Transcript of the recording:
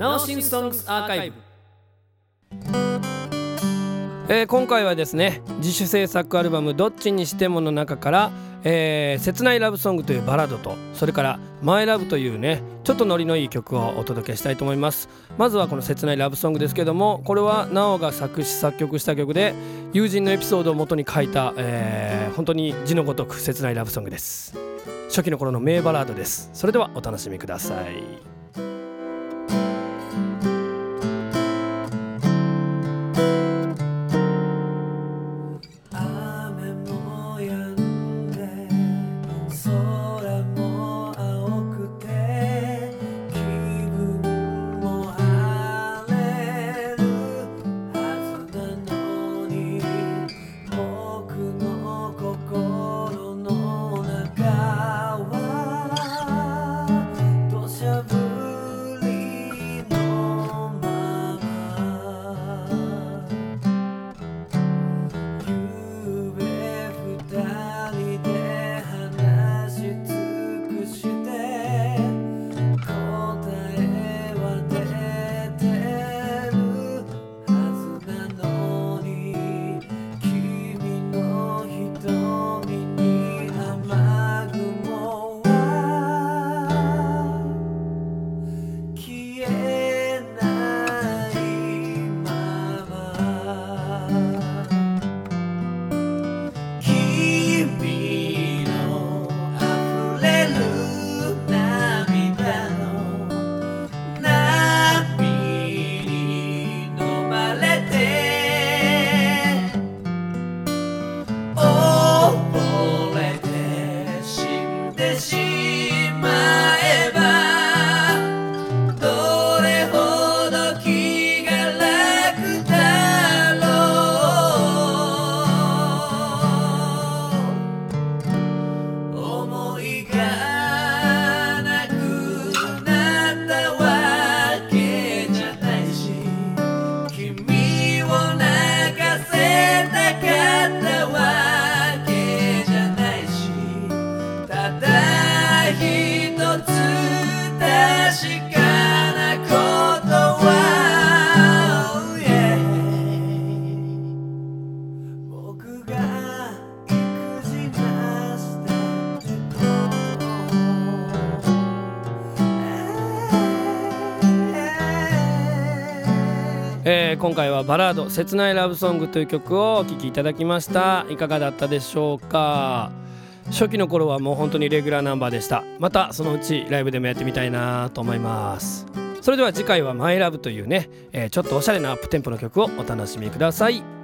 ナオシンソングスアーカイブ。えー、今回はですね自主制作アルバム「どっちにしても」の中から「えー、切ないラブソング」というバラードとそれから「マイラブというねちょっとノリのいい曲をお届けしたいと思います。まずはこの「切ないラブソング」ですけどもこれはなおが作詞作曲した曲で友人のエピソードを元に書いた、えー、本当に字のごとく切ないラブソングです。初期の頃の名バラードです。それではお楽しみください。えー、今回はバラード「切ないラブソング」という曲をお聴きいただきました。いかがだったでしょうか？初期の頃はもう本当にレギュラーナンバーでした。またそのうちライブでもやってみたいなと思います。それでは次回は「マイラブというね、えー、ちょっとおしゃれなアップテンポの曲をお楽しみください。